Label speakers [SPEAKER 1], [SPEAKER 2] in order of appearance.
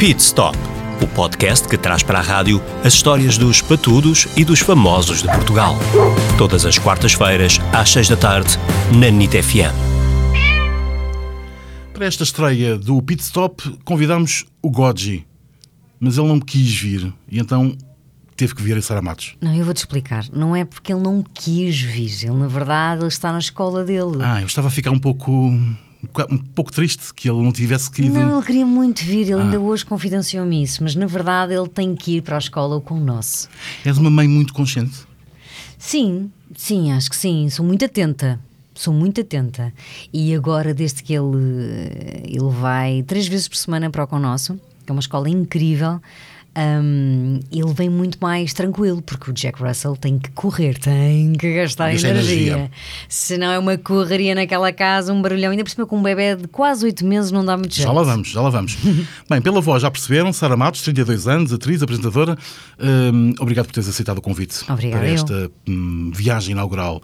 [SPEAKER 1] Pit Stop, o podcast que traz para a rádio as histórias dos patudos e dos famosos de Portugal. Todas as quartas-feiras, às seis da tarde, na NIT FM.
[SPEAKER 2] Para esta estreia do Pit Stop, convidámos o Godji, mas ele não quis vir e então teve que vir a Sara Matos.
[SPEAKER 3] Não, eu vou-te explicar. Não é porque ele não quis vir. Ele, na verdade, ele está na escola dele.
[SPEAKER 2] Ah, eu estava a ficar um pouco um pouco triste que ele não tivesse querido.
[SPEAKER 3] Não, ele queria muito vir, ele ah. ainda hoje confidenciou-me isso, mas na verdade ele tem que ir para a escola com o nosso.
[SPEAKER 2] És uma mãe muito consciente?
[SPEAKER 3] Sim, sim, acho que sim. Sou muito atenta. Sou muito atenta. E agora, desde que ele, ele vai três vezes por semana para o Com Nosso, que é uma escola incrível, um, ele vem muito mais tranquilo, porque o Jack Russell tem que correr, tem que gastar energia. energia. Senão é uma correria naquela casa, um barulhão, ainda por cima com um bebê de quase 8 meses não dá muito jeito.
[SPEAKER 2] Já lá vamos, já lá vamos. Bem, pela voz já perceberam, Sara Matos, 32 anos, atriz, apresentadora. Um, obrigado por teres aceitado o convite
[SPEAKER 3] Obrigada
[SPEAKER 2] para esta um, viagem inaugural